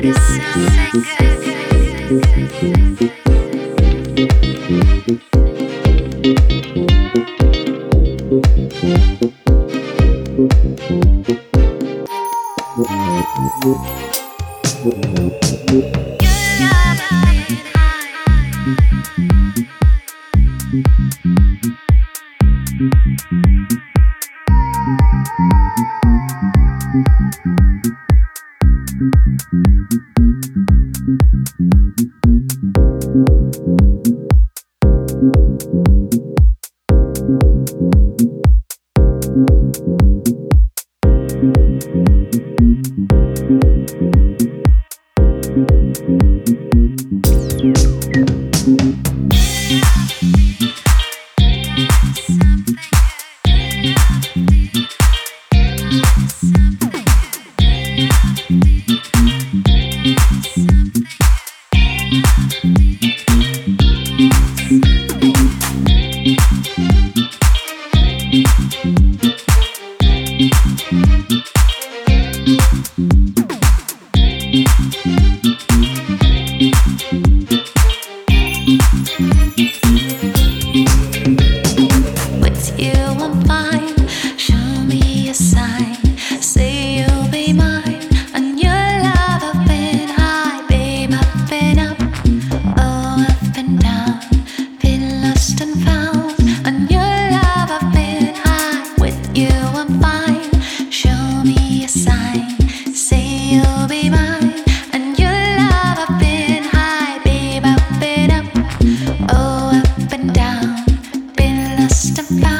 Goddess. I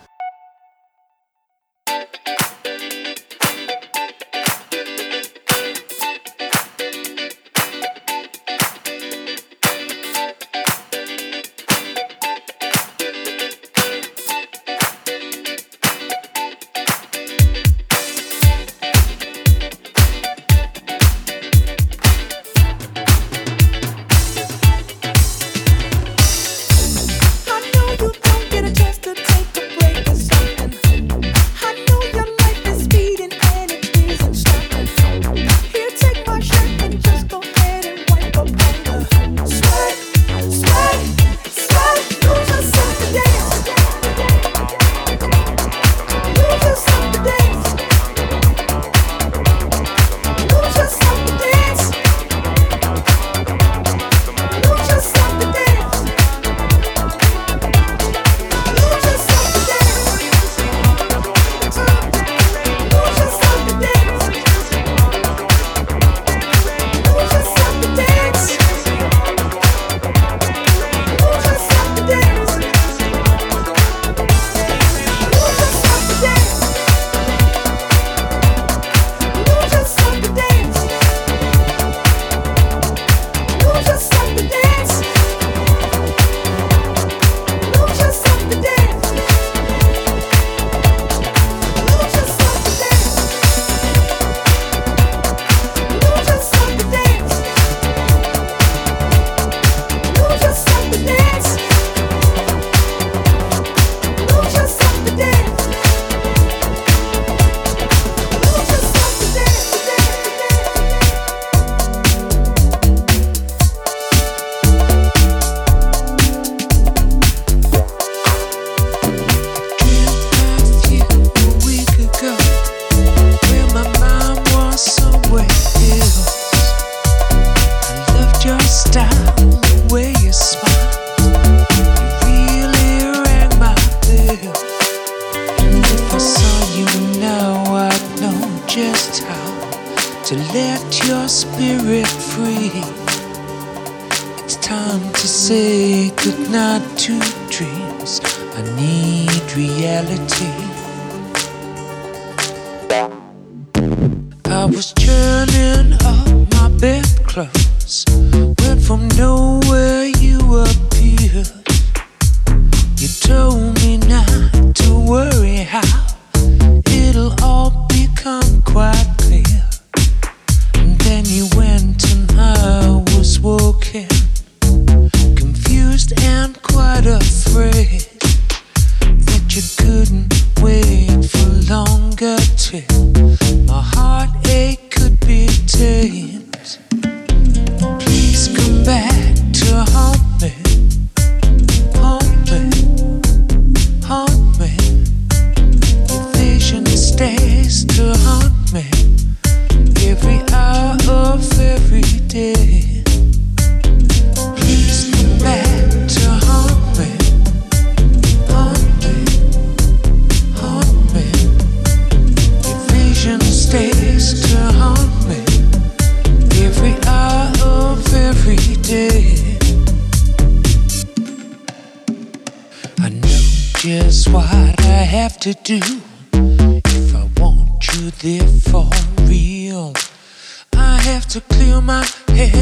I finally find a love to keep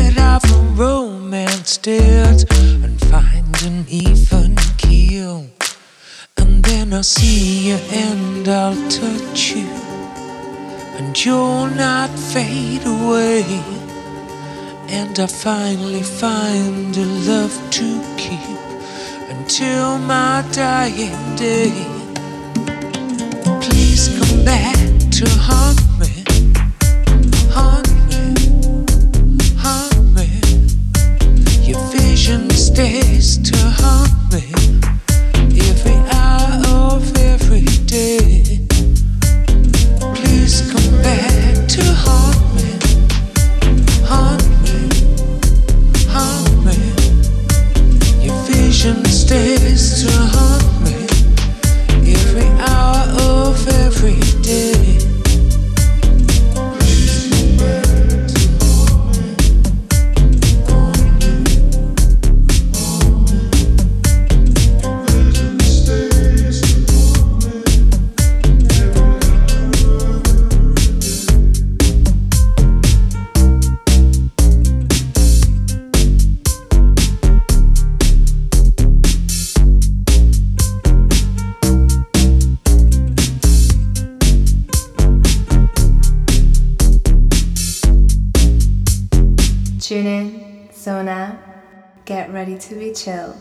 until my dying day. And then I'll see you and I'll touch you, and you'll not fade away. And I finally find come love to haunt me. Harm me, harm me, your vision stays to haunt get ready to be chill.